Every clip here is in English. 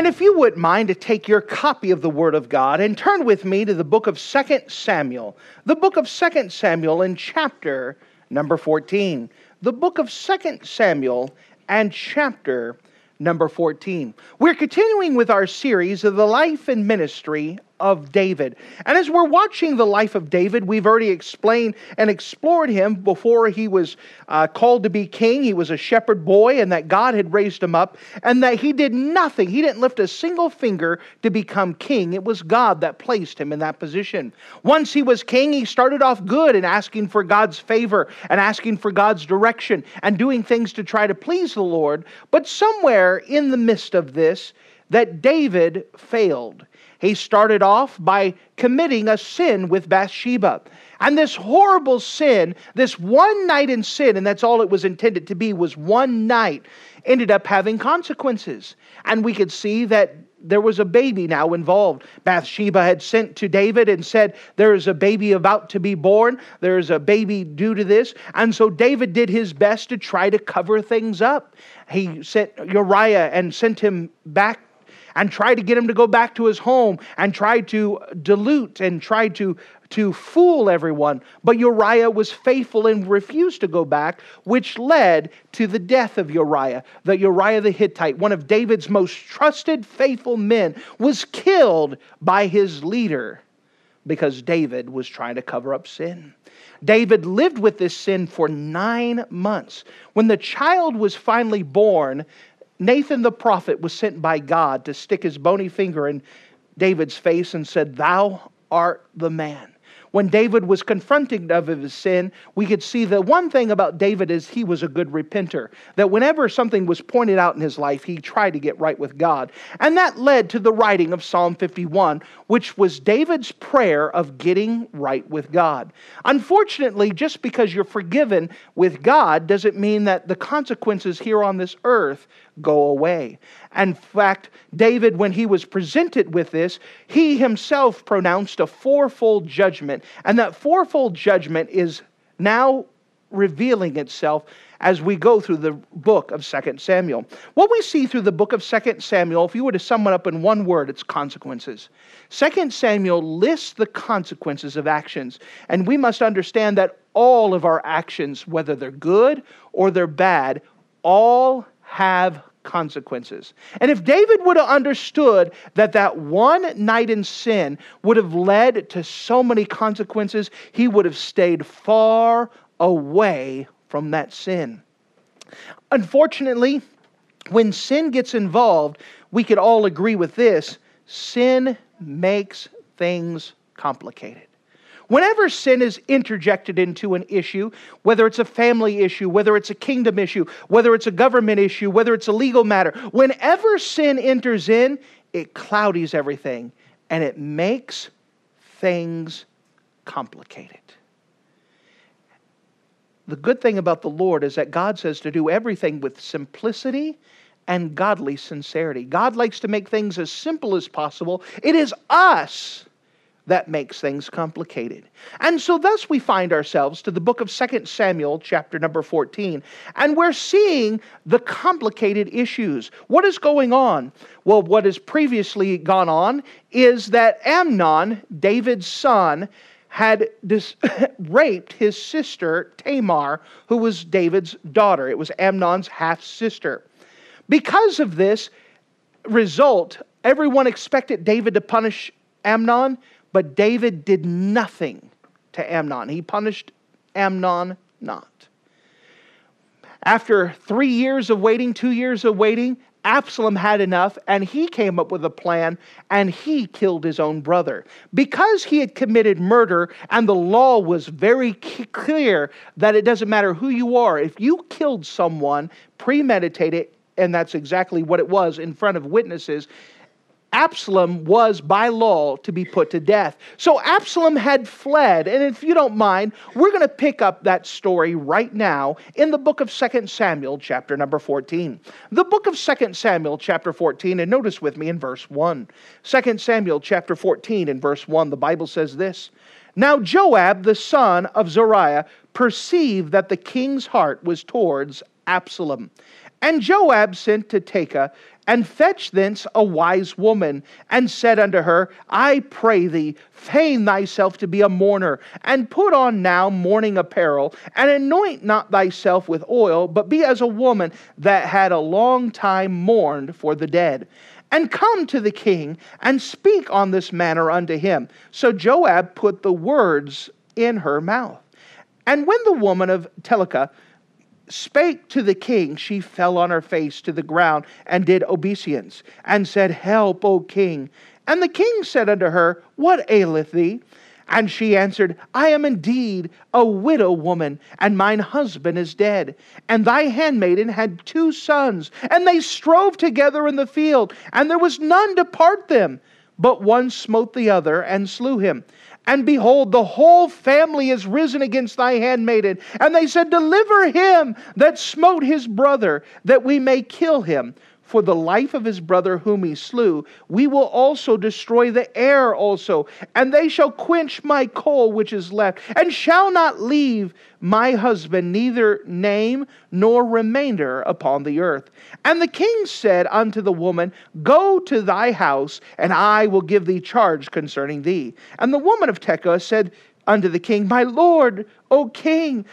And if you wouldn't mind to take your copy of the Word of God and turn with me to the book of 2 Samuel, the book of 2 Samuel in chapter number 14. The book of 2 Samuel and chapter number 14. We're continuing with our series of the life and ministry of David. And as we're watching the life of David, we've already explained and explored him before he was uh, called to be king. He was a shepherd boy, and that God had raised him up, and that he did nothing. He didn't lift a single finger to become king. It was God that placed him in that position. Once he was king, he started off good and asking for God's favor and asking for God's direction and doing things to try to please the Lord. But somewhere in the midst of this, that David failed. He started off by committing a sin with Bathsheba. And this horrible sin, this one night in sin, and that's all it was intended to be, was one night, ended up having consequences. And we could see that there was a baby now involved. Bathsheba had sent to David and said, There is a baby about to be born. There is a baby due to this. And so David did his best to try to cover things up. He sent Uriah and sent him back and tried to get him to go back to his home and tried to dilute and tried to, to fool everyone. But Uriah was faithful and refused to go back, which led to the death of Uriah. The Uriah the Hittite, one of David's most trusted, faithful men, was killed by his leader because David was trying to cover up sin. David lived with this sin for nine months. When the child was finally born, Nathan the prophet was sent by God to stick his bony finger in David's face and said, Thou art the man when David was confronted of his sin, we could see that one thing about David is he was a good repenter. That whenever something was pointed out in his life, he tried to get right with God. And that led to the writing of Psalm 51, which was David's prayer of getting right with God. Unfortunately, just because you're forgiven with God doesn't mean that the consequences here on this earth go away. In fact, David, when he was presented with this, he himself pronounced a fourfold judgment. And that fourfold judgment is now revealing itself as we go through the book of 2 Samuel. What we see through the book of 2 Samuel, if you were to sum it up in one word, it's consequences. 2 Samuel lists the consequences of actions, and we must understand that all of our actions, whether they're good or they're bad, all have consequences. And if David would have understood that that one night in sin would have led to so many consequences, he would have stayed far away from that sin. Unfortunately, when sin gets involved, we could all agree with this sin makes things complicated. Whenever sin is interjected into an issue, whether it's a family issue, whether it's a kingdom issue, whether it's a government issue, whether it's a legal matter, whenever sin enters in, it cloudies everything and it makes things complicated. The good thing about the Lord is that God says to do everything with simplicity and godly sincerity. God likes to make things as simple as possible. It is us that makes things complicated. And so thus we find ourselves to the book of 2 Samuel chapter number 14 and we're seeing the complicated issues. What is going on? Well, what has previously gone on is that Amnon, David's son, had dis- raped his sister Tamar, who was David's daughter. It was Amnon's half sister. Because of this result, everyone expected David to punish Amnon, but David did nothing to Amnon. He punished Amnon not. After three years of waiting, two years of waiting, Absalom had enough and he came up with a plan and he killed his own brother. Because he had committed murder and the law was very clear that it doesn't matter who you are, if you killed someone premeditated, and that's exactly what it was in front of witnesses, Absalom was by law to be put to death. So Absalom had fled. And if you don't mind, we're going to pick up that story right now in the book of 2 Samuel, chapter number 14. The book of 2 Samuel, chapter 14, and notice with me in verse 1. 2 Samuel, chapter 14, in verse 1, the Bible says this Now Joab, the son of Zeruiah, perceived that the king's heart was towards Absalom. And Joab sent to Tekoa and fetched thence a wise woman, and said unto her, I pray thee, feign thyself to be a mourner, and put on now mourning apparel, and anoint not thyself with oil, but be as a woman that had a long time mourned for the dead. And come to the king, and speak on this manner unto him. So Joab put the words in her mouth. And when the woman of Tekoa spake to the king, she fell on her face to the ground and did obeisance, and said, Help, O king. And the king said unto her, What aileth thee? And she answered, I am indeed a widow woman, and mine husband is dead. And thy handmaiden had two sons, and they strove together in the field, and there was none to part them. But one smote the other and slew him. And behold, the whole family is risen against thy handmaiden. And they said, Deliver him that smote his brother, that we may kill him for the life of his brother whom he slew, we will also destroy the heir also, and they shall quench my coal which is left, and shall not leave my husband neither name nor remainder upon the earth. And the king said unto the woman, Go to thy house, and I will give thee charge concerning thee. And the woman of Tekoa said, unto the king, My lord, O king,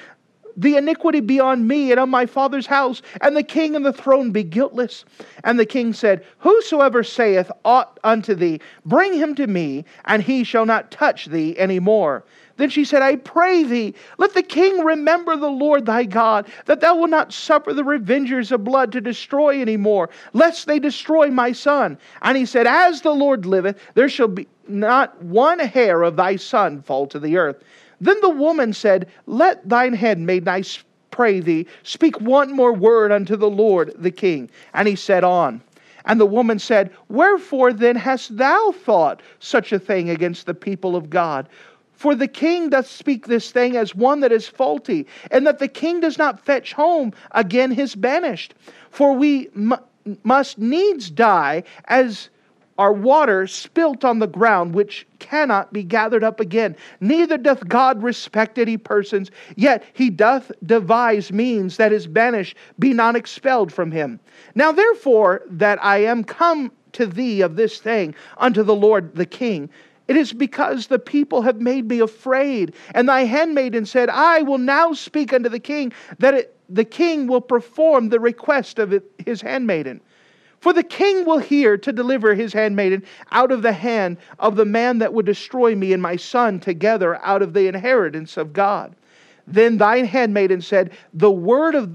the iniquity be on me and on my father's house, and the king and the throne be guiltless. And the king said, Whosoever saith aught unto thee, bring him to me, and he shall not touch thee any more. Then she said, I pray thee, let the king remember the Lord thy God, that thou wilt not suffer the revengers of blood to destroy any more, lest they destroy my son. And he said, As the Lord liveth, there shall be not one hair of thy son fall to the earth. Then the woman said, Let thine handmaid, I pray thee, speak one more word unto the Lord the king. And he said on. And the woman said, Wherefore then hast thou thought such a thing against the people of God? For the king doth speak this thing as one that is faulty, and that the king does not fetch home again his banished. For we m- must needs die as are water spilt on the ground, which cannot be gathered up again. Neither doth God respect any persons, yet he doth devise means that his banished be not expelled from him. Now therefore that I am come to thee of this thing unto the Lord the king, it is because the people have made me afraid. And thy handmaiden said, I will now speak unto the king, that it, the king will perform the request of his handmaiden. For the king will hear to deliver his handmaiden out of the hand of the man that would destroy me and my son together out of the inheritance of God. Then thine handmaiden said, The word of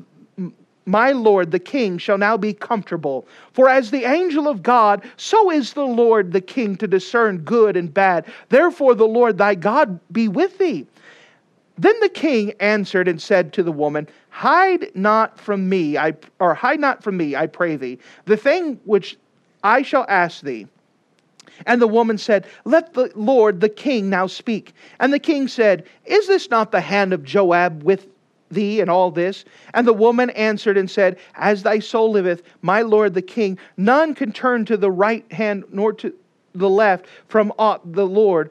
my Lord the king shall now be comfortable. For as the angel of God, so is the Lord the king to discern good and bad. Therefore, the Lord thy God be with thee. Then the king answered and said to the woman, Hide not from me, I, or hide not from me, I pray thee, the thing which I shall ask thee. And the woman said, Let the Lord the king now speak. And the king said, Is this not the hand of Joab with thee and all this? And the woman answered and said, As thy soul liveth, my lord the king, none can turn to the right hand nor to the left from aught the Lord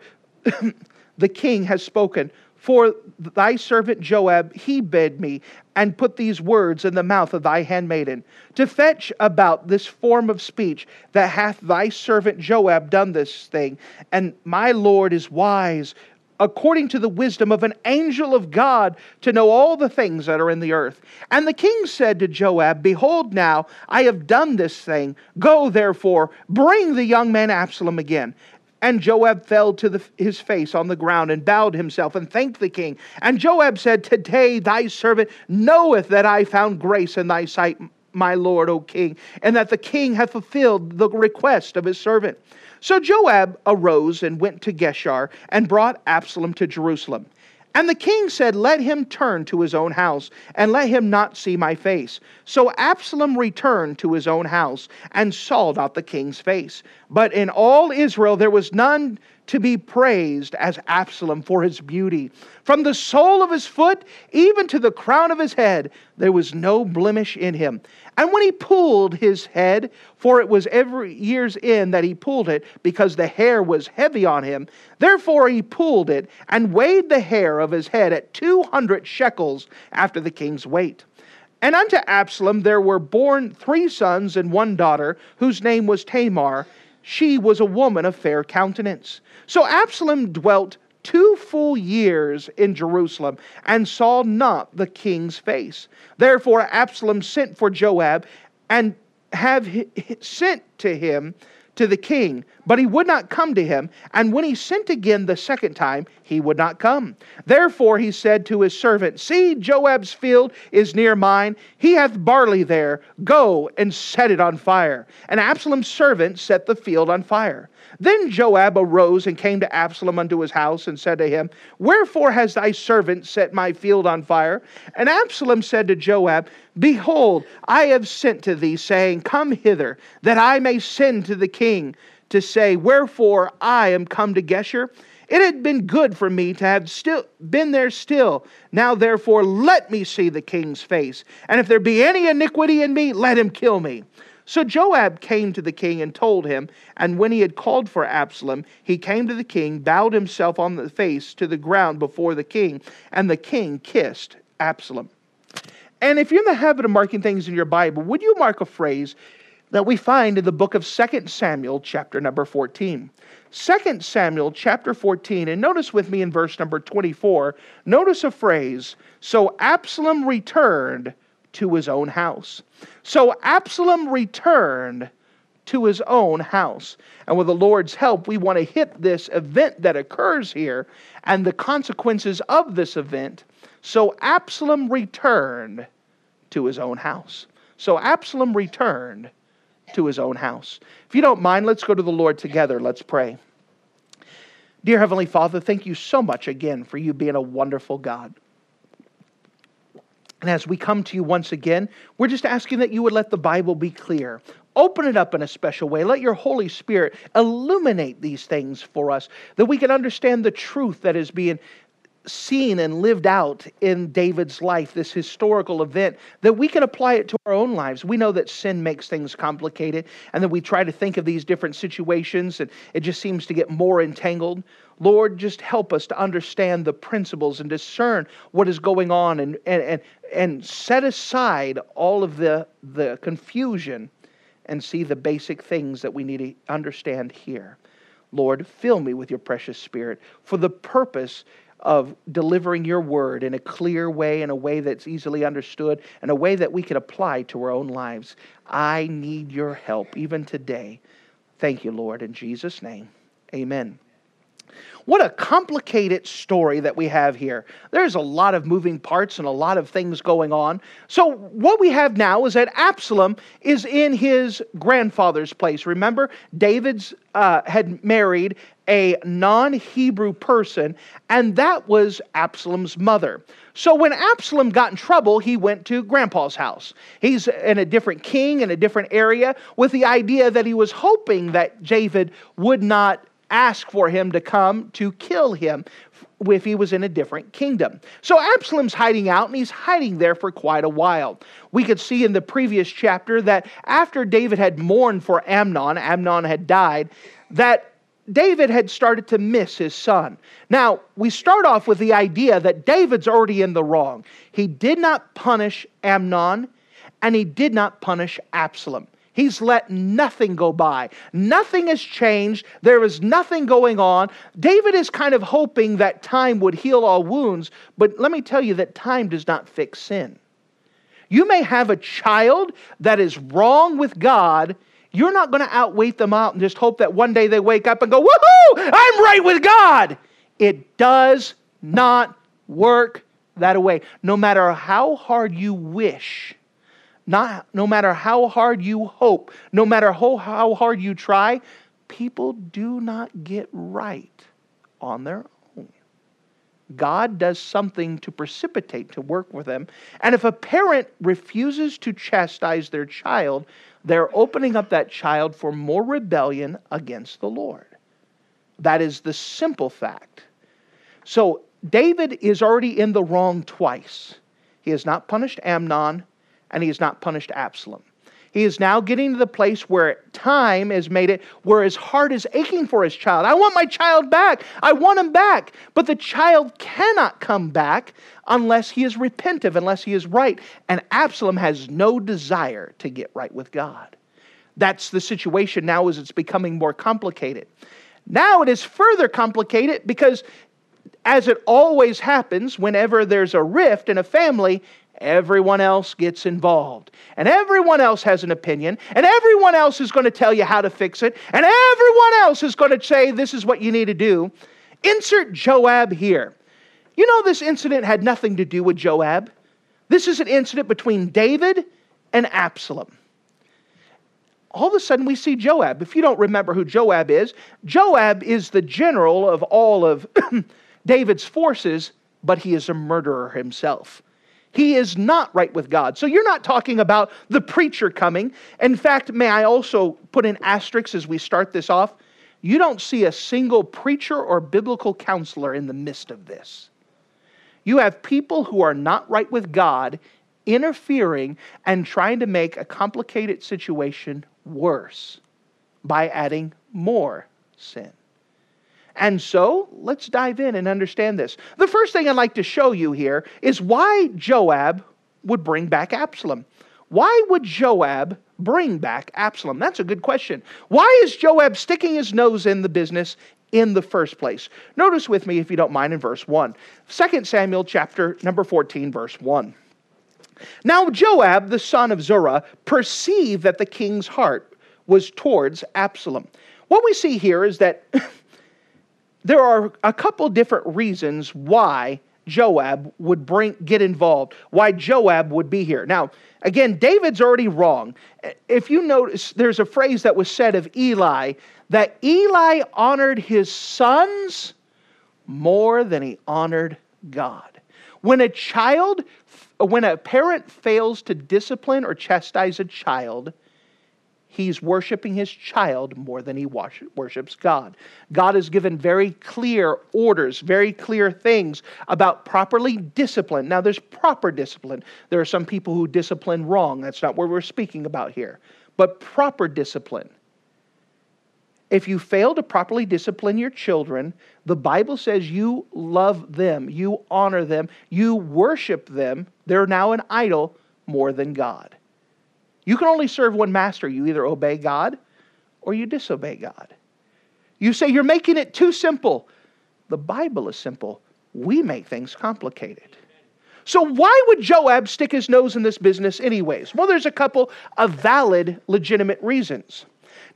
the king has spoken. For thy servant Joab, he bid me, and put these words in the mouth of thy handmaiden, to fetch about this form of speech that hath thy servant Joab done this thing. And my Lord is wise, according to the wisdom of an angel of God, to know all the things that are in the earth. And the king said to Joab, Behold, now I have done this thing. Go, therefore, bring the young man Absalom again. And Joab fell to the, his face on the ground and bowed himself and thanked the king. And Joab said, Today thy servant knoweth that I found grace in thy sight, my lord, O king, and that the king hath fulfilled the request of his servant. So Joab arose and went to Geshur and brought Absalom to Jerusalem. And the king said, Let him turn to his own house, and let him not see my face. So Absalom returned to his own house, and saw not the king's face. But in all Israel there was none to be praised as Absalom for his beauty. From the sole of his foot even to the crown of his head, there was no blemish in him. And when he pulled his head, for it was every year's end that he pulled it, because the hair was heavy on him, therefore he pulled it and weighed the hair of his head at two hundred shekels after the king's weight. And unto Absalom there were born three sons and one daughter, whose name was Tamar. She was a woman of fair countenance. So Absalom dwelt two full years in Jerusalem and saw not the king's face. Therefore Absalom sent for Joab and have sent to him to the king, but he would not come to him. And when he sent again the second time, he would not come. Therefore he said to his servant, See, Joab's field is near mine. He hath barley there. Go and set it on fire. And Absalom's servant set the field on fire. Then Joab arose and came to Absalom unto his house and said to him, Wherefore has thy servant set my field on fire? And Absalom said to Joab, Behold, I have sent to thee, saying, Come hither, that I may send to the king to say, Wherefore I am come to Geshur? It had been good for me to have still been there still. Now therefore let me see the king's face. And if there be any iniquity in me, let him kill me. So Joab came to the king and told him, and when he had called for Absalom, he came to the king, bowed himself on the face to the ground before the king, and the king kissed Absalom. And if you're in the habit of marking things in your Bible, would you mark a phrase that we find in the book of 2 Samuel, chapter number 14? 2 Samuel, chapter 14, and notice with me in verse number 24, notice a phrase, So Absalom returned to his own house. So Absalom returned to his own house. And with the Lord's help, we want to hit this event that occurs here and the consequences of this event. So Absalom returned to his own house. So Absalom returned to his own house. If you don't mind, let's go to the Lord together. Let's pray. Dear Heavenly Father, thank you so much again for you being a wonderful God. And as we come to you once again, we're just asking that you would let the Bible be clear. Open it up in a special way. Let your Holy Spirit illuminate these things for us, that we can understand the truth that is being seen and lived out in David's life, this historical event, that we can apply it to our own lives. We know that sin makes things complicated, and that we try to think of these different situations, and it just seems to get more entangled. Lord, just help us to understand the principles and discern what is going on and, and, and, and set aside all of the, the confusion and see the basic things that we need to understand here. Lord, fill me with your precious spirit for the purpose of delivering your word in a clear way, in a way that's easily understood, in a way that we can apply to our own lives. I need your help even today. Thank you, Lord, in Jesus' name. Amen. What a complicated story that we have here. There's a lot of moving parts and a lot of things going on. So, what we have now is that Absalom is in his grandfather's place. Remember, David's uh, had married a non Hebrew person, and that was Absalom's mother. So when Absalom got in trouble, he went to grandpa's house. He's in a different king in a different area with the idea that he was hoping that David would not ask for him to come to kill him if he was in a different kingdom. So Absalom's hiding out, and he's hiding there for quite a while. We could see in the previous chapter that after David had mourned for Amnon, Amnon had died, that David had started to miss his son. Now, we start off with the idea that David's already in the wrong. He did not punish Amnon, and he did not punish Absalom. He's let nothing go by. Nothing has changed. There is nothing going on. David is kind of hoping that time would heal all wounds, but let me tell you that time does not fix sin. You may have a child that is wrong with God. You're not going to outwait them out and just hope that one day they wake up and go, Woohoo, I'm right with God. It does not work that way. No matter how hard you wish not, no matter how hard you hope, no matter how, how hard you try, people do not get right on their own. God does something to precipitate, to work with them. And if a parent refuses to chastise their child, they're opening up that child for more rebellion against the Lord. That is the simple fact. So David is already in the wrong twice. He has not punished Amnon, and he has not punished Absalom. He is now getting to the place where time has made it where his heart is aching for his child. I want my child back. I want him back. But the child cannot come back unless he is repentive, unless he is right. And Absalom has no desire to get right with God. That's the situation now as it's becoming more complicated. Now it is further complicated because as it always happens whenever there's a rift in a family, everyone else gets involved. And everyone else has an opinion. And everyone else is going to tell you how to fix it. And everyone else is going to say, this is what you need to do. Insert Joab here. You know, this incident had nothing to do with Joab. This is an incident between David and Absalom. All of a sudden, we see Joab. If you don't remember who Joab is, Joab is the general of all of David's forces, but he is a murderer himself. He is not right with God. So you're not talking about the preacher coming. In fact, may I also put an asterisk as we start this off? You don't see a single preacher or biblical counselor in the midst of this. You have people who are not right with God interfering and trying to make a complicated situation worse by adding more sin. And so let's dive in and understand this. The first thing I'd like to show you here is why Joab would bring back Absalom. Why would Joab bring back Absalom? That's a good question. Why is Joab sticking his nose in the business in the first place? Notice with me, if you don't mind, in verse 1. 2 Samuel chapter number 14, verse 1. Now Joab, the son of Zeruiah, perceived that the king's heart was towards Absalom. What we see here is that there are a couple different reasons why Joab would bring get involved, why Joab would be here. Now, again, David's already wrong. If you notice, there's a phrase that was said of Eli that Eli honored his sons more than he honored God. When a child, when a parent fails to discipline or chastise a child, he's worshiping his child more than he worships God. God has given very clear orders, very clear things about properly discipline. Now, there's proper discipline. There are some people who discipline wrong. That's not what we're speaking about here. But proper discipline. If you fail to properly discipline your children, the Bible says you love them, you honor them, you worship them. They're now an idol more than God. You can only serve one master. You either obey God or you disobey God. You say you're making it too simple. The Bible is simple. We make things complicated. So, why would Joab stick his nose in this business, anyways? Well, there's a couple of valid, legitimate reasons.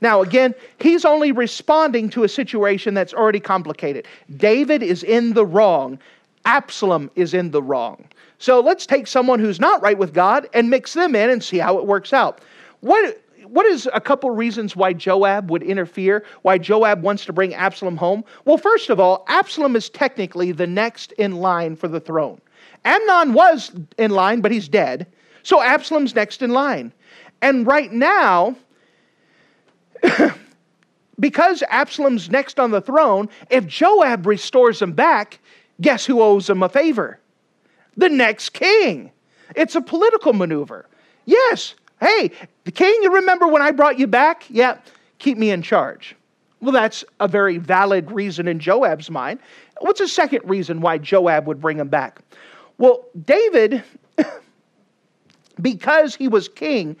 Now, again, he's only responding to a situation that's already complicated. David is in the wrong, Absalom is in the wrong. So let's take someone who's not right with God and mix them in and see how it works out. What, what is a couple reasons why Joab would interfere, why Joab wants to bring Absalom home? Well, first of all, Absalom is technically the next in line for the throne. Amnon was in line, but he's dead. So Absalom's next in line. And right now, because Absalom's next on the throne, if Joab restores him back, guess who owes him a favor? the next king. It's a political maneuver. Yes, hey, the king, you remember when I brought you back? Yeah, keep me in charge. Well, that's a very valid reason in Joab's mind. What's a second reason why Joab would bring him back? Well, David, because he was king,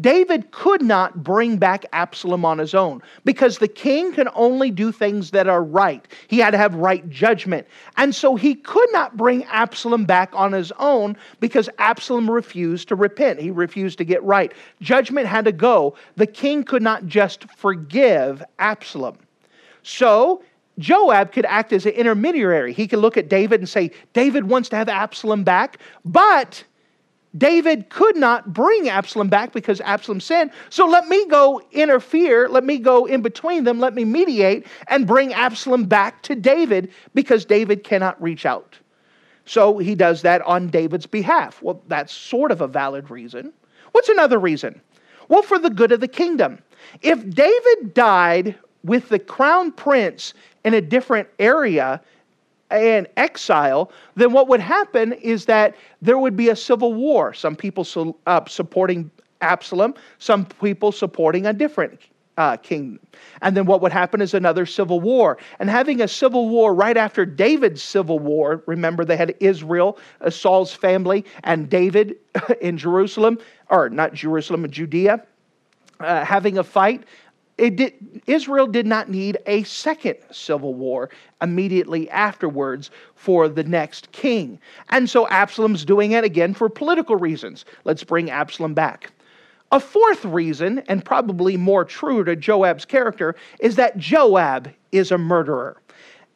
David could not bring back Absalom on his own because the king can only do things that are right. He had to have right judgment. And so he could not bring Absalom back on his own because Absalom refused to repent. He refused to get right. Judgment had to go. The king could not just forgive Absalom. So Joab could act as an intermediary. He could look at David and say, David wants to have Absalom back, but David could not bring Absalom back because Absalom sinned. So let me go interfere, let me go in between them, let me mediate and bring Absalom back to David because David cannot reach out. So he does that on David's behalf. Well, that's sort of a valid reason. What's another reason? Well, for the good of the kingdom. If David died with the crown prince in a different area, in exile, then what would happen is that there would be a civil war. Some people uh, supporting Absalom, some people supporting a different uh, king. And then what would happen is another civil war. And having a civil war right after David's civil war, remember they had Israel, uh, Saul's family, and David in Jerusalem, or not Jerusalem, Judea, uh, having a fight did, Israel did not need a second civil war immediately afterwards for the next king. And so Absalom's doing it again for political reasons. Let's bring Absalom back. A fourth reason, and probably more true to Joab's character, is that Joab is a murderer.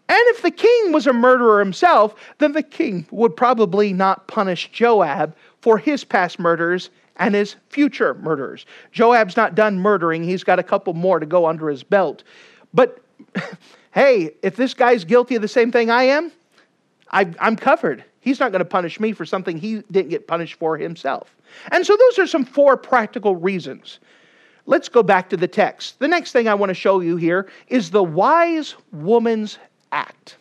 And if the king was a murderer himself, then the king would probably not punish Joab for his past murders and his future murderers. Joab's not done murdering, he's got a couple more to go under his belt. But hey, if this guy's guilty of the same thing I am, I, am covered. He's not going to punish me for something he didn't get punished for himself. And so those are some four practical reasons. Let's go back to the text. The next thing I want to show you here is the wise woman's act.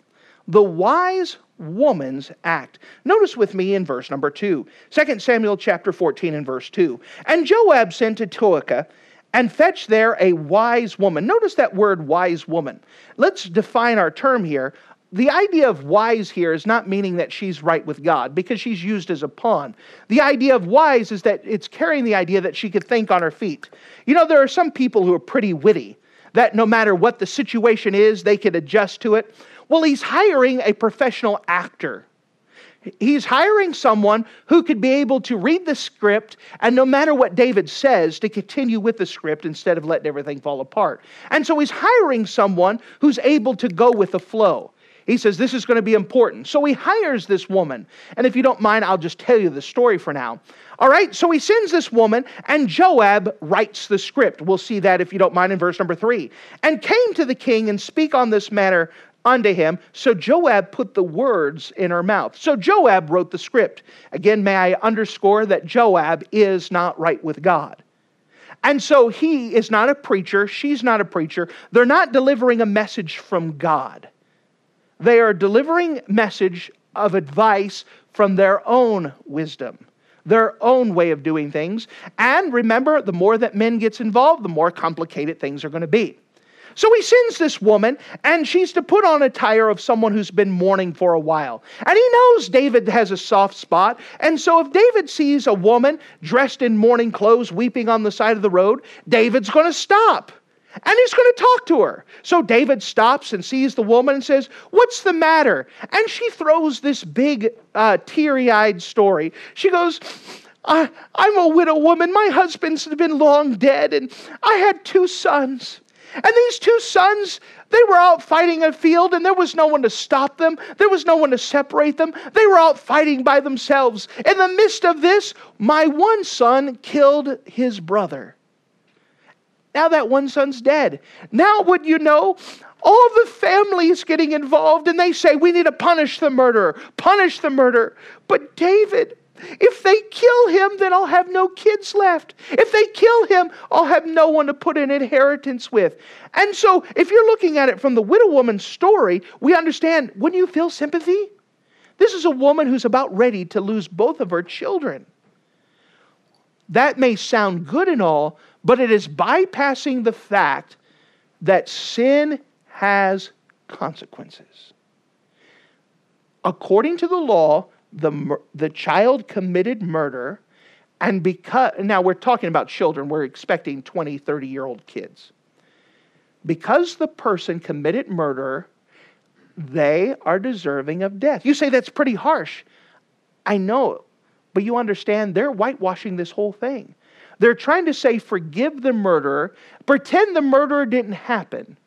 The wise woman's act. Notice with me in verse number 2. 2 Samuel chapter 14 and verse 2. And Joab sent to Tekoa and fetched there a wise woman. Notice that word wise woman. Let's define our term here. The idea of wise here is not meaning that she's right with God because she's used as a pawn. The idea of wise is that it's carrying the idea that she could think on her feet. You know, there are some people who are pretty witty, that no matter what the situation is, they can adjust to it. Well, he's hiring a professional actor. He's hiring someone who could be able to read the script and no matter what David says, to continue with the script instead of letting everything fall apart. And so he's hiring someone who's able to go with the flow. He says, This is going to be important. So he hires this woman. And if you don't mind, I'll just tell you the story for now. All right, so he sends this woman, and Joab writes the script. We'll see that if you don't mind in verse number three. And came to the king and speak on this matter unto him. So Joab put the words in her mouth. So Joab wrote the script. Again, may I underscore that Joab is not right with God. And so he is not a preacher. She's not a preacher. They're not delivering a message from God. They are delivering message of advice from their own wisdom, their own way of doing things. And remember, the more that men gets involved, the more complicated things are going to be. So he sends this woman, and she's to put on attire of someone who's been mourning for a while. And he knows David has a soft spot. And so if David sees a woman dressed in mourning clothes weeping on the side of the road, David's going to stop. And he's going to talk to her. So David stops and sees the woman and says, What's the matter? And she throws this big, uh, teary eyed story. She goes, I, I'm a widow woman. My husband's been long dead, and I had two sons. And these two sons, they were out fighting a field and there was no one to stop them. There was no one to separate them. They were out fighting by themselves. In the midst of this, my one son killed his brother. Now that one son's dead. Now, would you know, all the family is getting involved and they say, we need to punish the murderer, punish the murderer. But David, if they kill him, then I'll have no kids left. If they kill him, I'll have no one to put an inheritance with. And so, if you're looking at it from the widow woman's story, we understand wouldn't you feel sympathy? This is a woman who's about ready to lose both of her children. That may sound good and all, but it is bypassing the fact that sin has consequences. According to the law, the, the child committed murder, and because, now we're talking about children, we're expecting 20, 30 year old kids. Because the person committed murder, they are deserving of death. You say that's pretty harsh. I know, but you understand they're whitewashing this whole thing. They're trying to say, forgive the murderer, pretend the murderer didn't happen.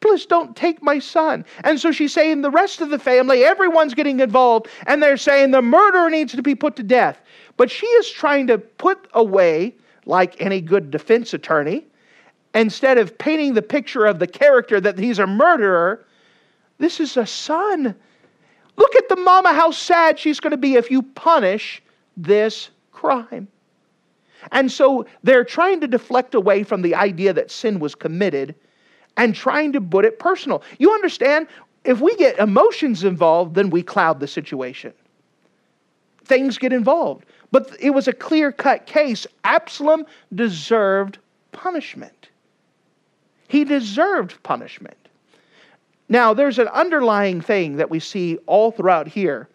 Please don't take my son. And so she's saying the rest of the family, everyone's getting involved, and they're saying the murderer needs to be put to death. But she is trying to put away, like any good defense attorney, instead of painting the picture of the character that he's a murderer, this is a son. Look at the mama, how sad she's going to be if you punish this crime. And so they're trying to deflect away from the idea that sin was committed and trying to put it personal. You understand? If we get emotions involved, then we cloud the situation. Things get involved. But it was a clear cut case. Absalom deserved punishment. He deserved punishment. Now, there's an underlying thing that we see all throughout here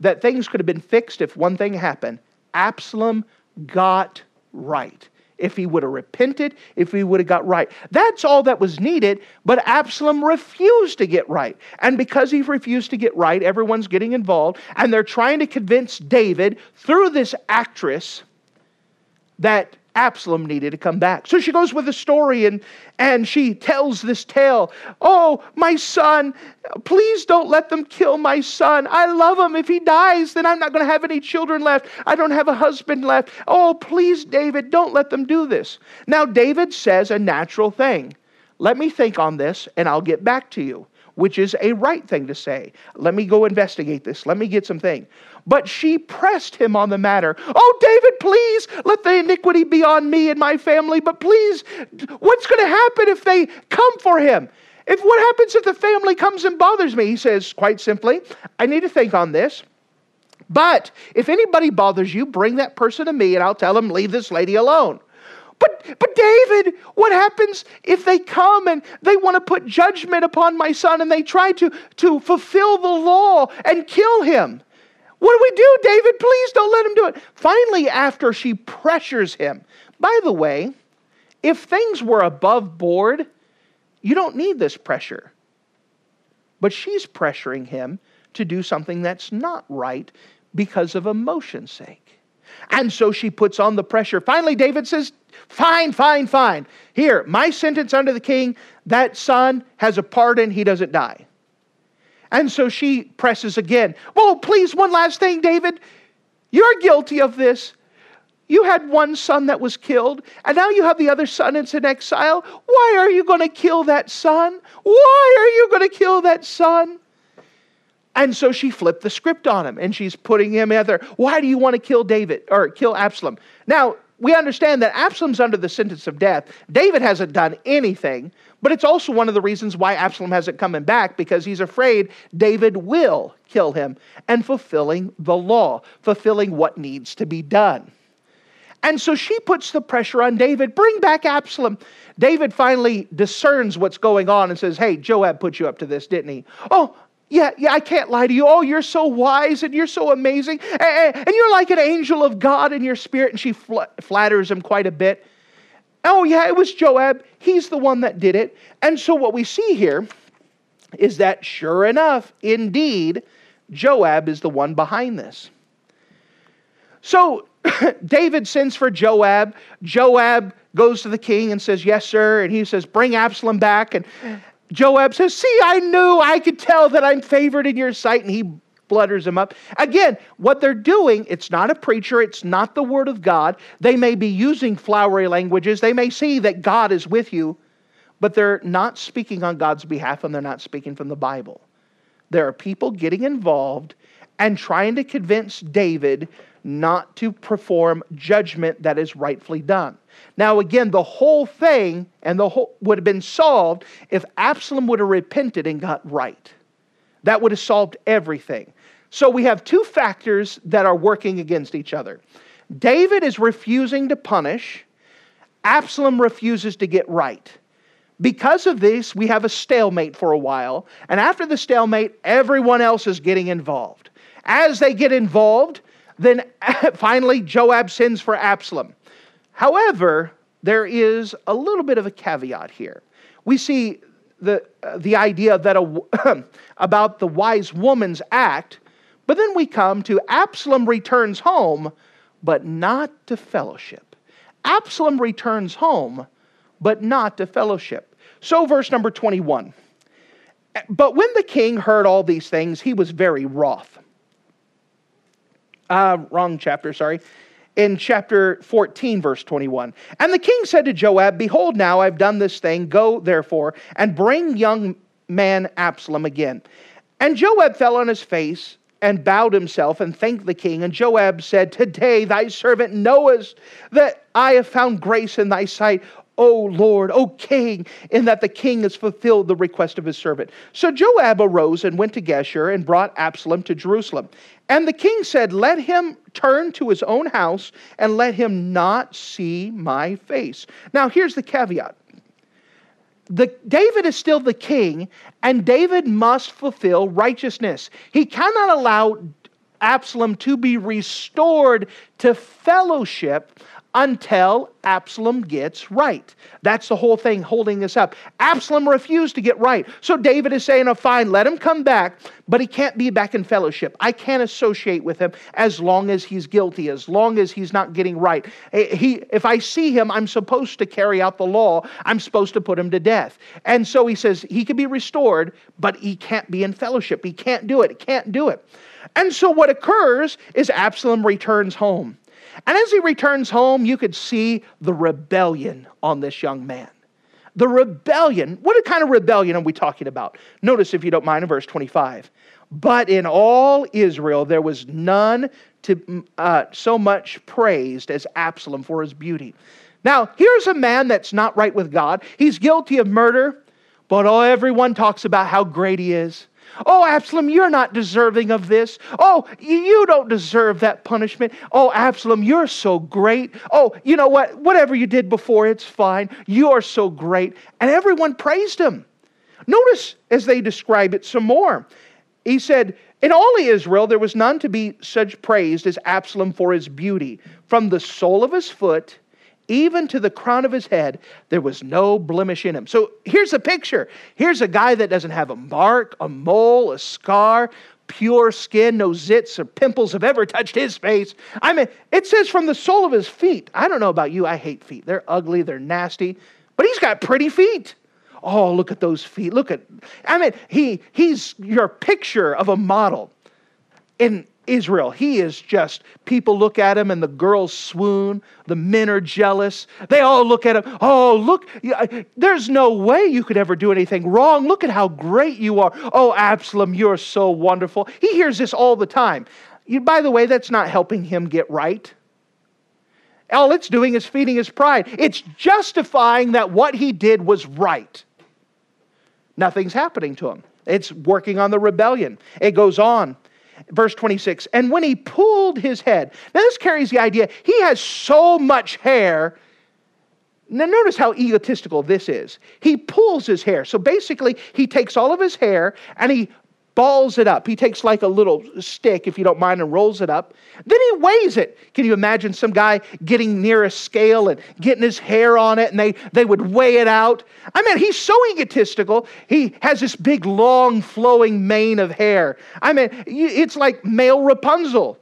that things could have been fixed if one thing happened. Absalom got right. If he would have repented, if he would have got right. That's all that was needed, but Absalom refused to get right. And because he refused to get right, everyone's getting involved, and they're trying to convince David through this actress that Absalom needed to come back. So she goes with the story and, and she tells this tale. Oh, my son, please don't let them kill my son. I love him. If he dies, then I'm not going to have any children left. I don't have a husband left. Oh, please, David, don't let them do this. Now, David says a natural thing. Let me think on this and I'll get back to you which is a right thing to say. Let me go investigate this. Let me get some thing. But she pressed him on the matter. Oh, David, please let the iniquity be on me and my family. But please, what's going to happen if they come for him? If what happens if the family comes and bothers me? He says, quite simply, I need to think on this. But if anybody bothers you, bring that person to me and I'll tell them, leave this lady alone. But, but David, what happens if they come and they want to put judgment upon my son and they try to, to fulfill the law and kill him? What do we do, David? Please don't let him do it. Finally, after she pressures him, by the way, if things were above board, you don't need this pressure. But she's pressuring him to do something that's not right because of emotion's sake. And so she puts on the pressure. Finally, David says, Fine, fine, fine. Here, my sentence under the king that son has a pardon, he doesn't die. And so she presses again. Well, please, one last thing, David. You're guilty of this. You had one son that was killed, and now you have the other son that's in exile. Why are you going to kill that son? Why are you going to kill that son? And so she flipped the script on him and she's putting him in there. Why do you want to kill David or kill Absalom? Now, we understand that Absalom's under the sentence of death. David hasn't done anything, but it's also one of the reasons why Absalom hasn't coming back because he's afraid David will kill him and fulfilling the law, fulfilling what needs to be done. And so she puts the pressure on David bring back Absalom. David finally discerns what's going on and says, Hey, Joab put you up to this, didn't he? Oh, yeah, yeah, I can't lie to you. Oh, you're so wise and you're so amazing. And, you're like an angel of God in your spirit. And she flatters him quite a bit. Oh, yeah, it was Joab. He's the one that did it. And so what we see here is that sure enough, indeed, Joab is the one behind this. So David sends for Joab. Joab goes to the king and says, Yes, sir. And he says, Bring Absalom back. And Joab says, See, I knew, I could tell that I'm favored in your sight. And he blutters them up. Again, what they're doing, it's not a preacher, it's not the word of God. They may be using flowery languages, they may see that God is with you, but they're not speaking on God's behalf and they're not speaking from the Bible. There are people getting involved and trying to convince David not to perform judgment that is rightfully done. Now, again, the whole thing and the whole would have been solved if Absalom would have repented and got right. That would have solved everything. So we have two factors that are working against each other. David is refusing to punish, Absalom refuses to get right. Because of this, we have a stalemate for a while, and after the stalemate, everyone else is getting involved. As they get involved, then finally Joab sends for Absalom. However, there is a little bit of a caveat here. We see the, uh, the idea that a, about the wise woman's act, but then we come to Absalom returns home, but not to fellowship. Absalom returns home, but not to fellowship. So, verse number 21. But when the king heard all these things, he was very wroth Uh, wrong chapter, sorry. In chapter 14, verse 21. And the king said to Joab, Behold, now I've done this thing. Go, therefore, and bring young man Absalom again. And Joab fell on his face and bowed himself and thanked the king. And Joab said, Today thy servant knowest that I have found grace in thy sight, O Lord, O King, in that the king has fulfilled the request of his servant. So Joab arose and went to Geshur and brought Absalom to Jerusalem. And the king said, Let him turn to his own house and let him not see my face. Now, here's the caveat the, David is still the king, and David must fulfill righteousness. He cannot allow Absalom to be restored to fellowship until Absalom gets right. That's the whole thing holding this up. Absalom refused to get right. So David is saying, oh, fine, let him come back, but he can't be back in fellowship. I can't associate with him as long as he's guilty, as long as he's not getting right. Eh, he, if I see him, I'm supposed to carry out the law. I'm supposed to put him to death. And so he says he can be restored, but he can't be in fellowship. He can't do it. He can't do it. And so what occurs is Absalom returns home. And as he returns home, you could see the rebellion on this young man. The rebellion. What kind of rebellion are we talking about? Notice, if you don't mind, in verse 25. But in all Israel there was none to uh, so much praised as Absalom for his beauty. Now, here's a man that's not right with God. He's guilty of murder, but oh, everyone talks about how great he is. Oh, Absalom, you're not deserving of this. Oh, you don't deserve that punishment. Oh, Absalom, you're so great. Oh, you know what? Whatever you did before, it's fine. You are so great. And everyone praised him. Notice as they describe it some more. He said, In all Israel, there was none to be such praised as Absalom for his beauty. From the sole of his foot even to the crown of his head, there was no blemish in him. So here's a picture. Here's a guy that doesn't have a mark, a mole, a scar, pure skin, no zits or pimples have ever touched his face. I mean, it says from the sole of his feet. I don't know about you, I hate feet. They're ugly, they're nasty, but he's got pretty feet. Oh, look at those feet. Look at I mean, he he's your picture of a model. In Israel. He is just, people look at him and the girls swoon. The men are jealous. They all look at him. Oh, look, there's no way you could ever do anything wrong. Look at how great you are. Oh, Absalom, you're so wonderful. He hears this all the time. You, by the way, that's not helping him get right. All it's doing is feeding his pride. It's justifying that what he did was right. Nothing's happening to him. It's working on the rebellion. It goes on verse 26 and when he pulled his head now this carries the idea he has so much hair. Now notice how egotistical this is. He pulls his hair. So basically he takes all of his hair and he balls it up. He takes like a little stick, if you don't mind, and rolls it up. Then he weighs it. Can you imagine some guy getting near a scale and getting his hair on it and they, they would weigh it out? I mean, he's so egotistical. He has this big, long, flowing mane of hair. I mean, it's like male Rapunzel.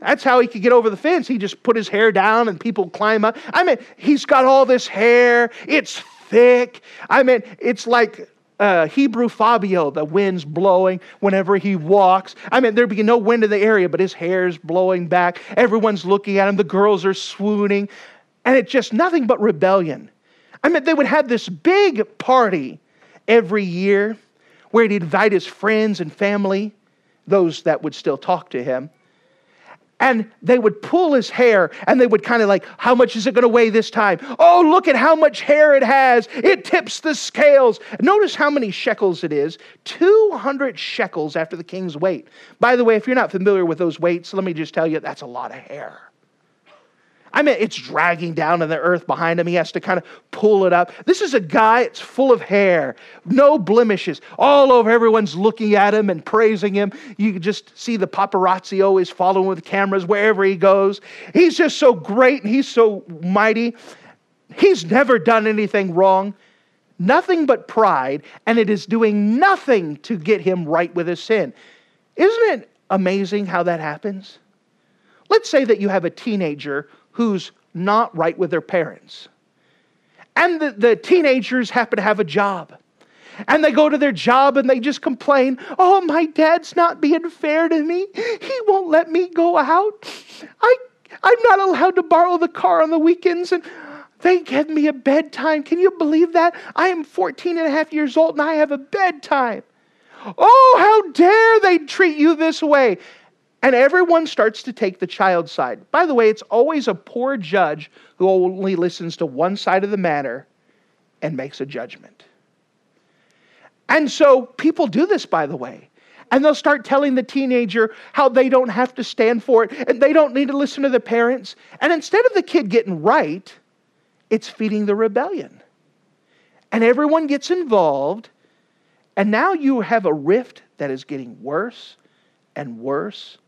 That's how he could get over the fence. He just put his hair down and people climb up. I mean, he's got all this hair. It's thick. I mean, it's like uh, Hebrew Fabio, the wind's blowing whenever he walks. I mean, there'd be no wind in the area, but his hair's blowing back. Everyone's looking at him. The girls are swooning. And it's just nothing but rebellion. I mean, they would have this big party every year where he'd invite his friends and family, those that would still talk to him and they would pull his hair and they would kind of like, How much is it going to weigh this time? Oh, look at how much hair it has. It tips the scales. Notice how many shekels it is 200 shekels after the king's weight. By the way, if you're not familiar with those weights, let me just tell you that's a lot of hair. I mean, it's dragging down in the earth behind him. He has to kind of pull it up. This is a guy, it's full of hair, no blemishes, all over. Everyone's looking at him and praising him. You can just see the paparazzi always following with cameras wherever he goes. He's just so great and he's so mighty. He's never done anything wrong. Nothing but pride, and it is doing nothing to get him right with his sin. Isn't it amazing how that happens? Let's say that you have a teenager who's not right with their parents. And the, the teenagers happen to have a job. And they go to their job and they just complain, Oh, my dad's not being fair to me. He won't let me go out. I, I'm not allowed to borrow the car on the weekends. And they give me a bedtime. Can you believe that? I am 14 and a half years old and I have a bedtime. Oh, how dare they treat you this way? And everyone starts to take the child's side. By the way, it's always a poor judge who only listens to one side of the matter and makes a judgment. And so people do this, by the way. And they'll start telling the teenager how they don't have to stand for it and they don't need to listen to the parents. And instead of the kid getting right, it's feeding the rebellion. And everyone gets involved. And now you have a rift that is getting worse and worse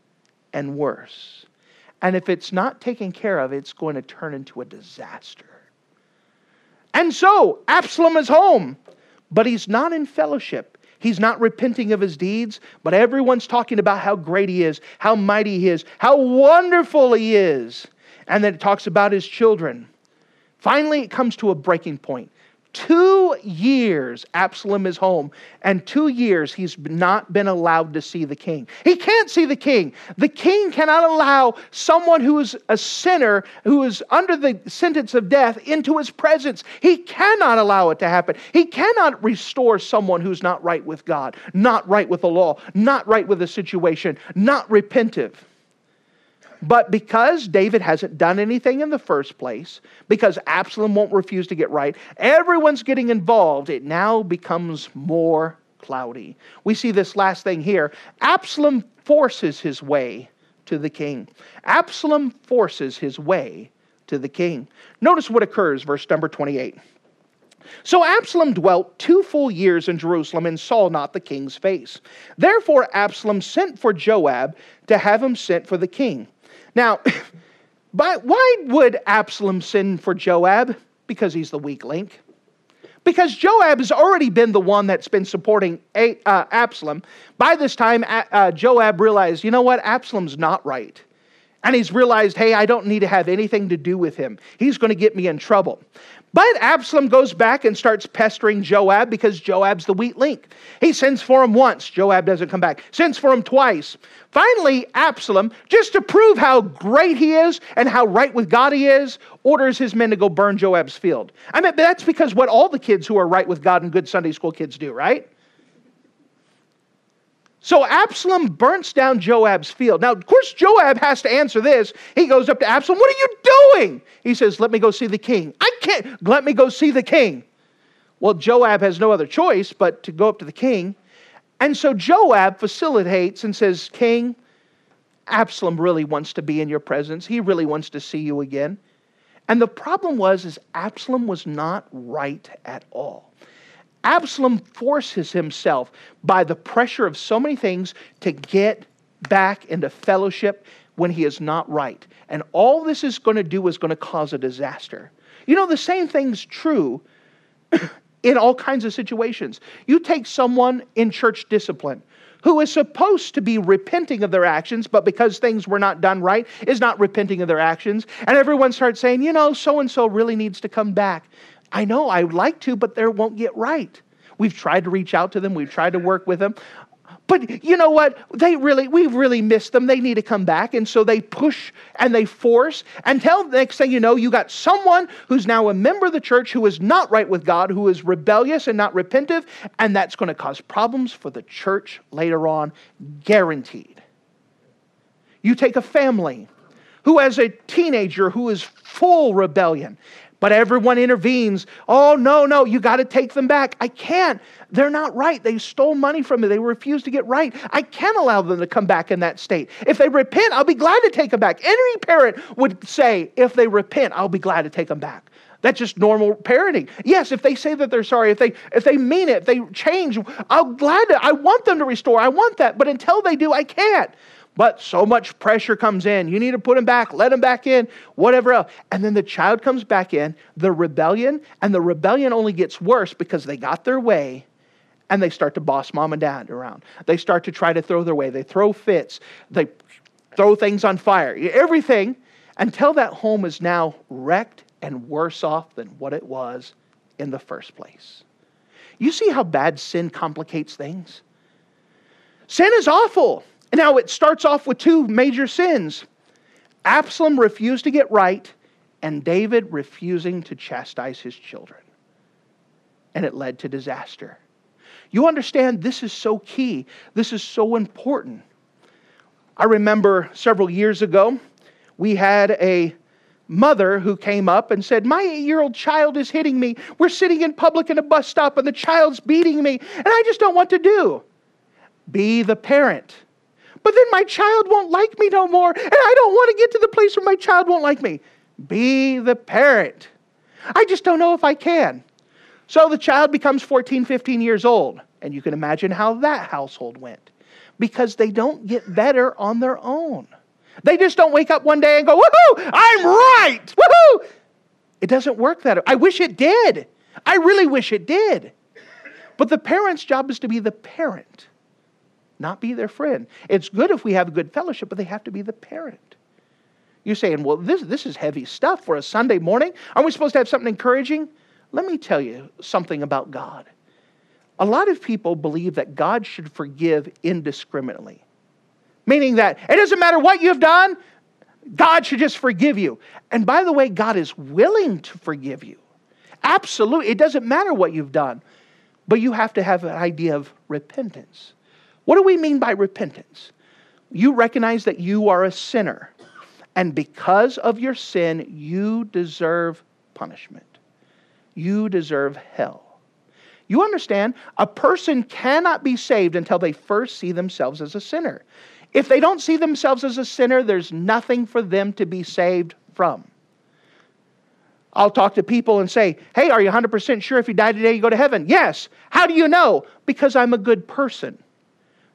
and worse. And if it's not taken care of, it's going to turn into a disaster. And so, Absalom is home, but he's not in fellowship. He's not repenting of his deeds, but everyone's talking about how great he is, how mighty he is, how wonderful he is. And then it talks about his children. Finally, it comes to a breaking point. Two years Absalom is home, and two years he's not been allowed to see the king. He can't see the king. The king cannot allow someone who is a sinner, who is under the sentence of death, into his presence. He cannot allow it to happen. He cannot restore someone who's not right with God, not right with the law, not right with the situation, not repentive. But because David hasn't done anything in the first place, because Absalom won't refuse to get right, everyone's getting involved. It now becomes more cloudy. We see this last thing here. Absalom forces his way to the king. Absalom forces his way to the king. Notice what occurs, verse number 28. So Absalom dwelt two full years in Jerusalem and saw not the king's face. Therefore Absalom sent for Joab to have him sent for the king. Now, but why would Absalom send for Joab? Because he's the weak link. Because Joab has already been the one that's been supporting uh, Absalom. By this time, uh, Joab realized, you know what? Absalom's not right. And he's realized, hey, I don't need to have anything to do with him. He's going to get me in trouble. But Absalom goes back and starts pestering Joab because Joab's the weak link. He sends for him once. Joab doesn't come back. Sends for him twice. Finally, Absalom, just to prove how great he is and how right with God he is, orders his men to go burn Joab's field. I mean, that's because what all the kids who are right with God and good Sunday school kids do, right? So Absalom burns down Joab's field. Now, of course, Joab has to answer this. He goes up to Absalom, What are you doing? He says, Let me go see the king. I can't, let me go see the king. Well, Joab has no other choice but to go up to the king. And so Joab facilitates and says, King, Absalom really wants to be in your presence. He really wants to see you again. And the problem was is Absalom was not right at all. Absalom forces himself by the pressure of so many things to get back into fellowship when he is not right. And all this is going to do is going to cause a disaster. You know, the same thing's true in all kinds of situations. You take someone in church discipline who is supposed to be repenting of their actions, but because things were not done right, is not repenting of their actions. And everyone starts saying, you know, so and so really needs to come back. I know I would like to, but they won't get right. We've tried to reach out to them, we've tried to work with them. But you know what? They really, we've really missed them. They need to come back. And so they push and they force until the next thing you know, you got someone who's now a member of the church who is not right with God, who is rebellious and not repentive, and that's going to cause problems for the church later on, guaranteed. You take a family who has a teenager who is full rebellion but everyone intervenes. Oh, no, no, you got to take them back. I can't. They're not right. They stole money from me. They refuse to get right. I can't allow them to come back in that state. If they repent, I'll be glad to take them back. Any parent would say, if they repent, I'll be glad to take them back. That's just normal parenting. Yes, if they say that they're sorry, if they if they mean it, if they change, I'm glad to, I want them to restore. I want that. But until they do, I can't. But so much pressure comes in. You need to put him back, let him back in, whatever else. And then the child comes back in, the rebellion, and the rebellion only gets worse because they got their way and they start to boss mom and dad around. They start to try to throw their way. They throw fits. They throw things on fire. Everything until that home is now wrecked and worse off than what it was in the first place. You see how bad sin complicates things? Sin is awful. Now, it starts off with two major sins Absalom refused to get right, and David refusing to chastise his children. And it led to disaster. You understand this is so key, this is so important. I remember several years ago, we had a mother who came up and said, My eight year old child is hitting me. We're sitting in public in a bus stop and the child's beating me, and I just don't want to do. Be the parent. But then my child won't like me no more, and I don't want to get to the place where my child won't like me. Be the parent. I just don't know if I can. So the child becomes 14, 15 years old, and you can imagine how that household went because they don't get better on their own. They just don't wake up one day and go, woohoo, I'm right, woohoo. It doesn't work that way. I wish it did. I really wish it did. But the parent's job is to be the parent not be their friend. It's good if we have good fellowship, but they have to be the parent. You're saying, well, this, this is heavy stuff for a Sunday morning. Aren't we supposed to have something encouraging? Let me tell you something about God. A lot of people believe that God should forgive indiscriminately, meaning that it doesn't matter what you've done, God should just forgive you. And by the way, God is willing to forgive you. Absolutely. It doesn't matter what you've done, but you have to have an idea of repentance. What do we mean by repentance? You recognize that you are a sinner, and because of your sin, you deserve punishment. You deserve hell. You understand? A person cannot be saved until they first see themselves as a sinner. If they don't see themselves as a sinner, there's nothing for them to be saved from. I'll talk to people and say, Hey, are you 100% sure if you die today you go to heaven? Yes. How do you know? Because I'm a good person.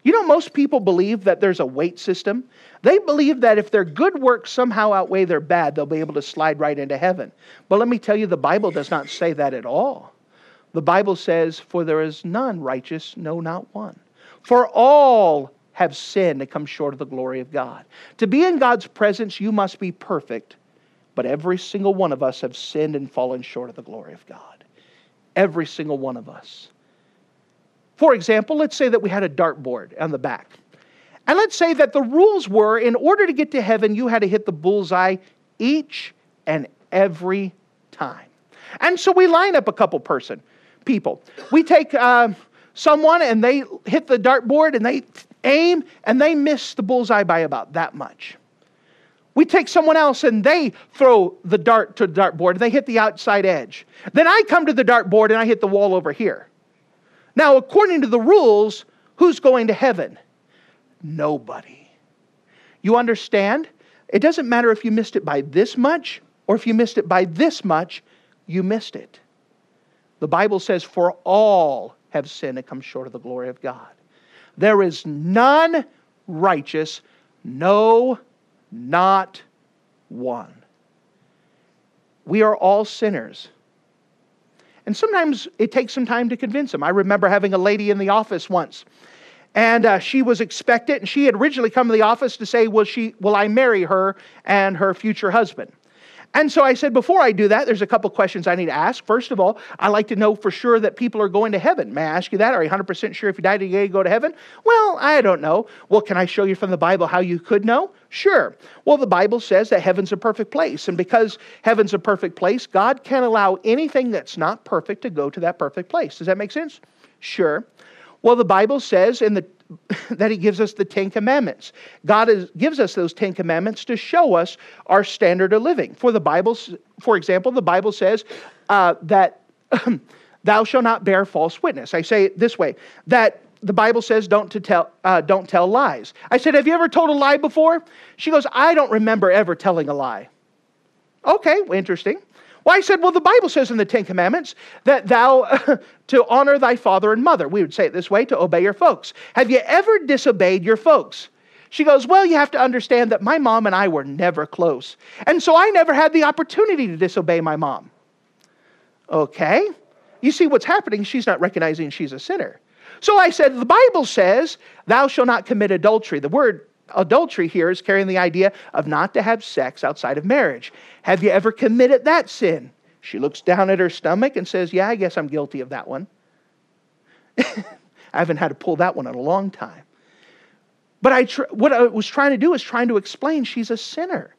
You know, most people believe that there's a weight system. They believe that if their good works somehow outweigh their bad, they'll be able to slide right into heaven. But let me tell you, the Bible does not say that at all. The Bible says, For there is none righteous, no, not one. For all have sinned and come short of the glory of God. To be in God's presence, you must be perfect. But every single one of us have sinned and fallen short of the glory of God. Every single one of us. For example, let's say that we had a dartboard on the back. And let's say that the rules were in order to get to heaven, you had to hit the bullseye each and every time. And so we line up a couple person, people. We take uh, someone and they hit the dartboard and they aim and they miss the bullseye by about that much. We take someone else and they throw the dart to the dartboard and they hit the outside edge. Then I come to the dartboard and I hit the wall over here. Now, according to the rules, who's going to heaven? Nobody. You understand? It doesn't matter if you missed it by this much or if you missed it by this much, you missed it. The Bible says, For all have sinned and come short of the glory of God. There is none righteous, no, not one. We are all sinners. And sometimes it takes some time to convince them. I remember having a lady in the office once, and uh, she was expectant, and she had originally come to the office to say, will, she, will I marry her and her future husband? And so I said, before I do that, there's a couple questions I need to ask. First of all, I like to know for sure that people are going to heaven. May I ask you that? Are you 100% sure if you die today, you go to heaven? Well, I don't know. Well, can I show you from the Bible how you could know? Sure. Well, the Bible says that heaven's a perfect place. And because heaven's a perfect place, God can't allow anything that's not perfect to go to that perfect place. Does that make sense? Sure. Well, the Bible says in the that he gives us the Ten Commandments. God is, gives us those Ten Commandments to show us our standard of living. For the Bible, for example, the Bible says uh, that thou shalt not bear false witness. I say it this way: that the Bible says don't to tell uh, don't tell lies. I said, have you ever told a lie before? She goes, I don't remember ever telling a lie. Okay, interesting. Well, I said, well, the Bible says in the Ten Commandments that thou to honor thy father and mother. We would say it this way to obey your folks. Have you ever disobeyed your folks? She goes, Well, you have to understand that my mom and I were never close. And so I never had the opportunity to disobey my mom. Okay. You see what's happening? She's not recognizing she's a sinner. So I said, The Bible says, Thou shalt not commit adultery. The word adultery here is carrying the idea of not to have sex outside of marriage. Have you ever committed that sin? She looks down at her stomach and says, Yeah, I guess I'm guilty of that one. I haven't had to pull that one in a long time. But I tr- what I was trying to do is trying to explain she's a sinner.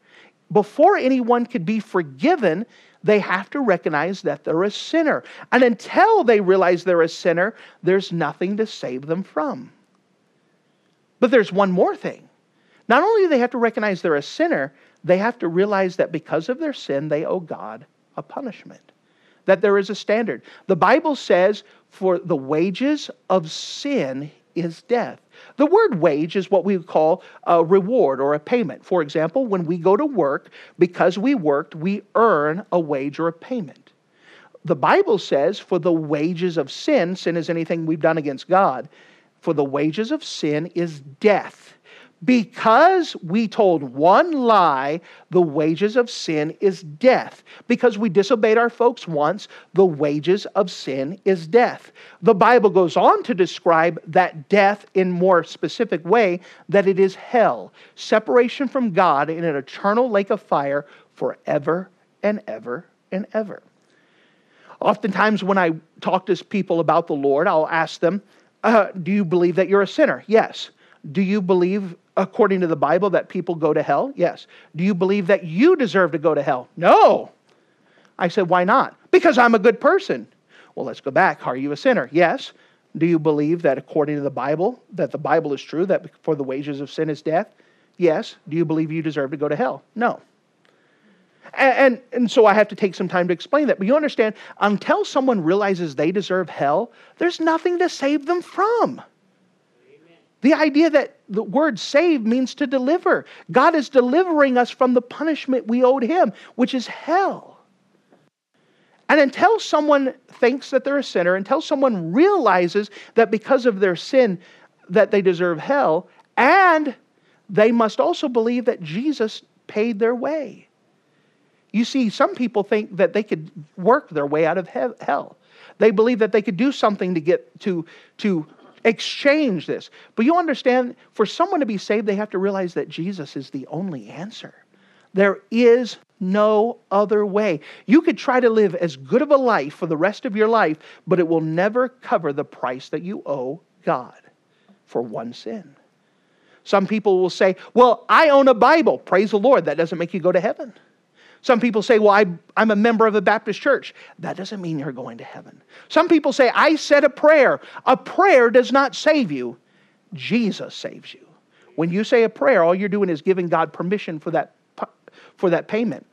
Before anyone could be forgiven, they have to recognize that they're a sinner. And until they realize they're a sinner, there's nothing to save them from. But there's one more thing. Not only do they have to recognize they're a sinner, they have to realize that because of their sin, they owe God a punishment. That there is a standard. The Bible says, for the wages of sin is death. The word wage is what we call a reward or a payment. For example, when we go to work, because we worked, we earn a wage or a payment. The Bible says, for the wages of sin, sin is anything we've done against God, for the wages of sin is death. Because we told one lie, the wages of sin is death. Because we disobeyed our folks once, the wages of sin is death. The Bible goes on to describe that death in more specific way that it is hell, separation from God in an eternal lake of fire forever and ever and ever. Oftentimes, when I talk to people about the Lord, I'll ask them, uh, Do you believe that you're a sinner? Yes. Do you believe according to the Bible, that people go to hell? Yes. Do you believe that you deserve to go to hell? No. I said, Why not? Because I'm a good person. Well, let's go back. Are you a sinner? Yes. Do you believe that according to the Bible, that the Bible is true, that for the wages of sin is death? Yes. Do you believe you deserve to go to hell? No. And, and, and, so I have to take some time to explain that. But you understand, until someone realizes they deserve hell, there's nothing to save them from. The idea that the word save means to deliver. God is delivering us from the punishment we owed him, which is hell. And until someone thinks that they're a sinner, until someone realizes that because of their sin that they deserve hell, and they must also believe that Jesus paid their way. You see, some people think that they could work their way out of hell. They believe that they could do something to get to, to exchange this. But you understand, for someone to be saved, they have to realize that Jesus is the only answer. There is no other way. You could try to live as good of a life for the rest of your life, but it will never cover the price that you owe God for one sin. Some people will say, Well, I own a Bible. Praise the Lord. That doesn't make you go to heaven. Some people say, Well, I, am a member of a Baptist church. That doesn't mean you're going to heaven. Some people say, I said a prayer. A prayer does not save you, Jesus saves you. When you say a prayer, all you're doing is giving God permission for that, for that payment.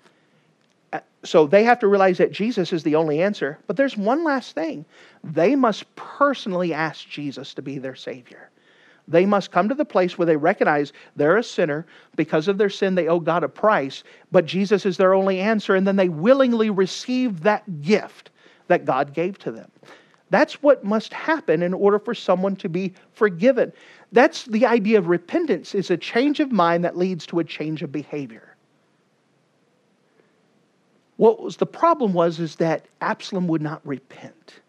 Uh, so they have to realize that Jesus is the only answer. But there's one last thing they must personally ask Jesus to be their Savior. They must come to the place where they recognize they're a sinner. Because of their sin, they owe God a price, but Jesus is their only answer, and then they willingly receive that gift that God gave to them. That's what must happen in order for someone to be forgiven. That's the idea of repentance is a change of mind that leads to a change of behavior. What was the problem was is that Absalom would not repent.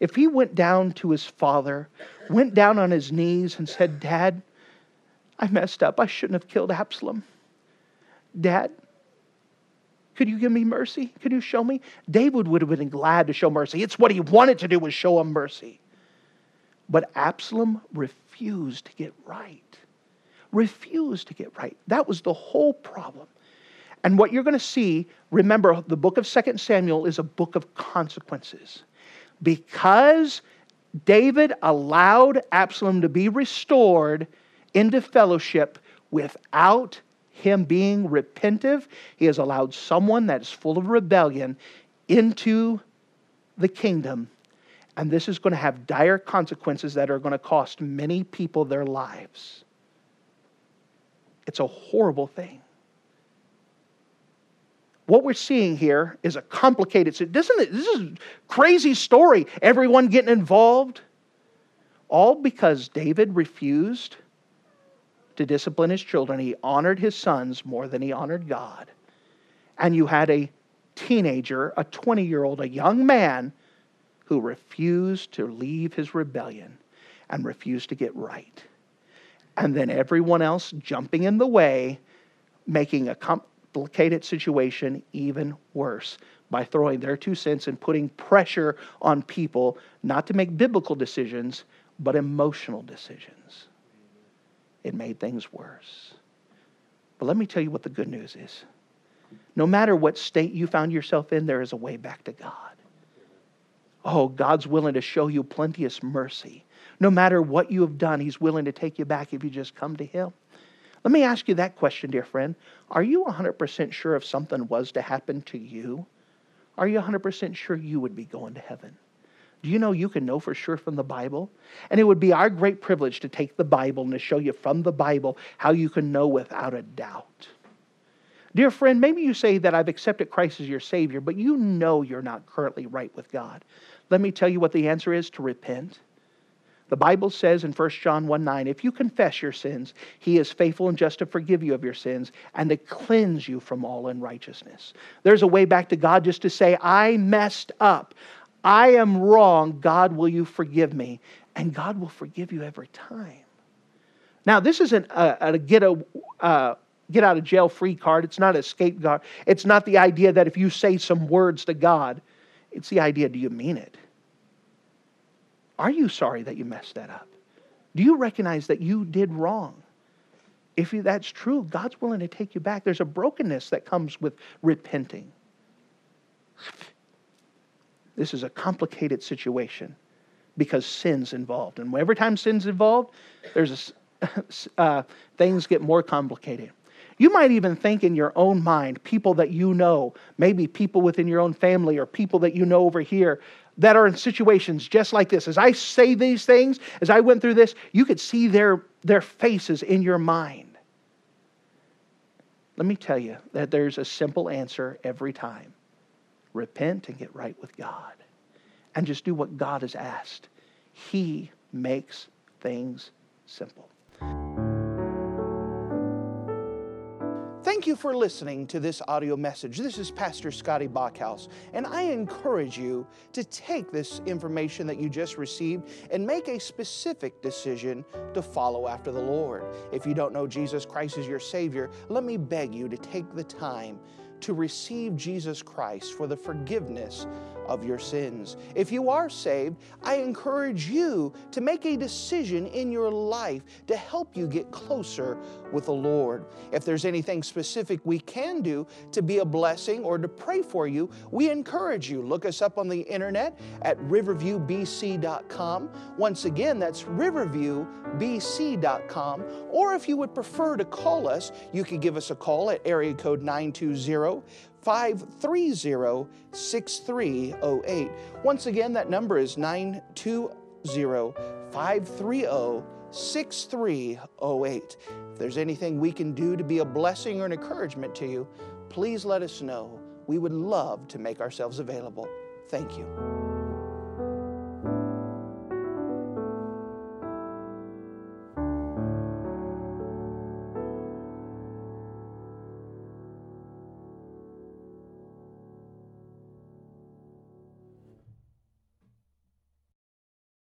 If he went down to his father, went down on his knees and said, Dad, I messed up. I shouldn't have killed Absalom. Dad, could you give me mercy? Could you show me? David would have been glad to show mercy. It's what he wanted to do was show him mercy. But Absalom refused to get right. Refused to get right. That was the whole problem. And what you're going to see, remember, the book of 2 Samuel is a book of consequences because David allowed Absalom to be restored into fellowship without him being repentive, he has allowed someone that is full of rebellion into the kingdom. And this is going to have dire consequences that are going to cost many people their lives. It's a horrible thing what we're seeing here is a complicated doesn't this is a crazy story. Everyone getting involved all because david refused to discipline his children. He honored his sons more than he honored god. And you had a teenager a 20 year old a young man who refused to leave his rebellion and refused to get right. And then everyone else jumping in the way making a complicated situation even worse by throwing their two cents and putting pressure on people not to make biblical decisions, but emotional decisions. It made things worse. But let me tell you what the good news is. No matter what state you found yourself in, there is a way back to God. Oh, God's willing to show you plenteous mercy. No matter what you have done, He's willing to take you back if you just come to Him. Let me ask you that question, dear friend. Are you 100% sure if something was to happen to you? Are you 100% sure you would be going to heaven? Do you know you can know for sure from the Bible? And it would be our great privilege to take the Bible and to show you from the Bible how you can know without a doubt. Dear friend, maybe you say that I've accepted Christ as your Savior, but you know you're not currently right with God. Let me tell you what the answer is to repent. The Bible says in 1 John 1 9, if you confess your sins, he is faithful and just to forgive you of your sins and to cleanse you from all unrighteousness. There's a way back to God just to say, I messed up. I am wrong. God, will you forgive me? And God will forgive you every time. Now, this isn't a, a get a uh, get out of jail free card. It's not a scapegoat. It's not the idea that if you say some words to God, it's the idea do you mean it? Are you sorry that you messed that up? Do you recognize that you did wrong? If that's true, God's willing to take you back. There's a brokenness that comes with repenting. This is a complicated situation because sin's involved. And every time sin's involved, there's a, uh, things get more complicated. You might even think in your own mind, people that you know, maybe people within your own family or people that you know over here that are in situations just like this. As I say these things, as I went through this, you could see their, their faces in your mind. Let me tell you that there's a simple answer every time repent and get right with God. And just do what God has asked. He makes things simple. You for listening to this audio message. This is Pastor Scotty Bachhaus, and I encourage you to take this information that you just received and make a specific decision to follow after the Lord. If you don't know Jesus Christ as your Savior, let me beg you to take the time to receive Jesus Christ for the forgiveness of your sins. If you are saved, I encourage you to make a decision in your life to help you get closer with the Lord. If there's anything specific we can do to be a blessing or to pray for you, we encourage you. Look us up on the internet at riverviewbc.com. Once again, that's riverviewbc.com. Or if you would prefer to call us, you can give us a call at area code 920 530 6308. Once again, that number is 920 530 6308. If there's anything we can do to be a blessing or an encouragement to you, please let us know. We would love to make ourselves available. Thank you.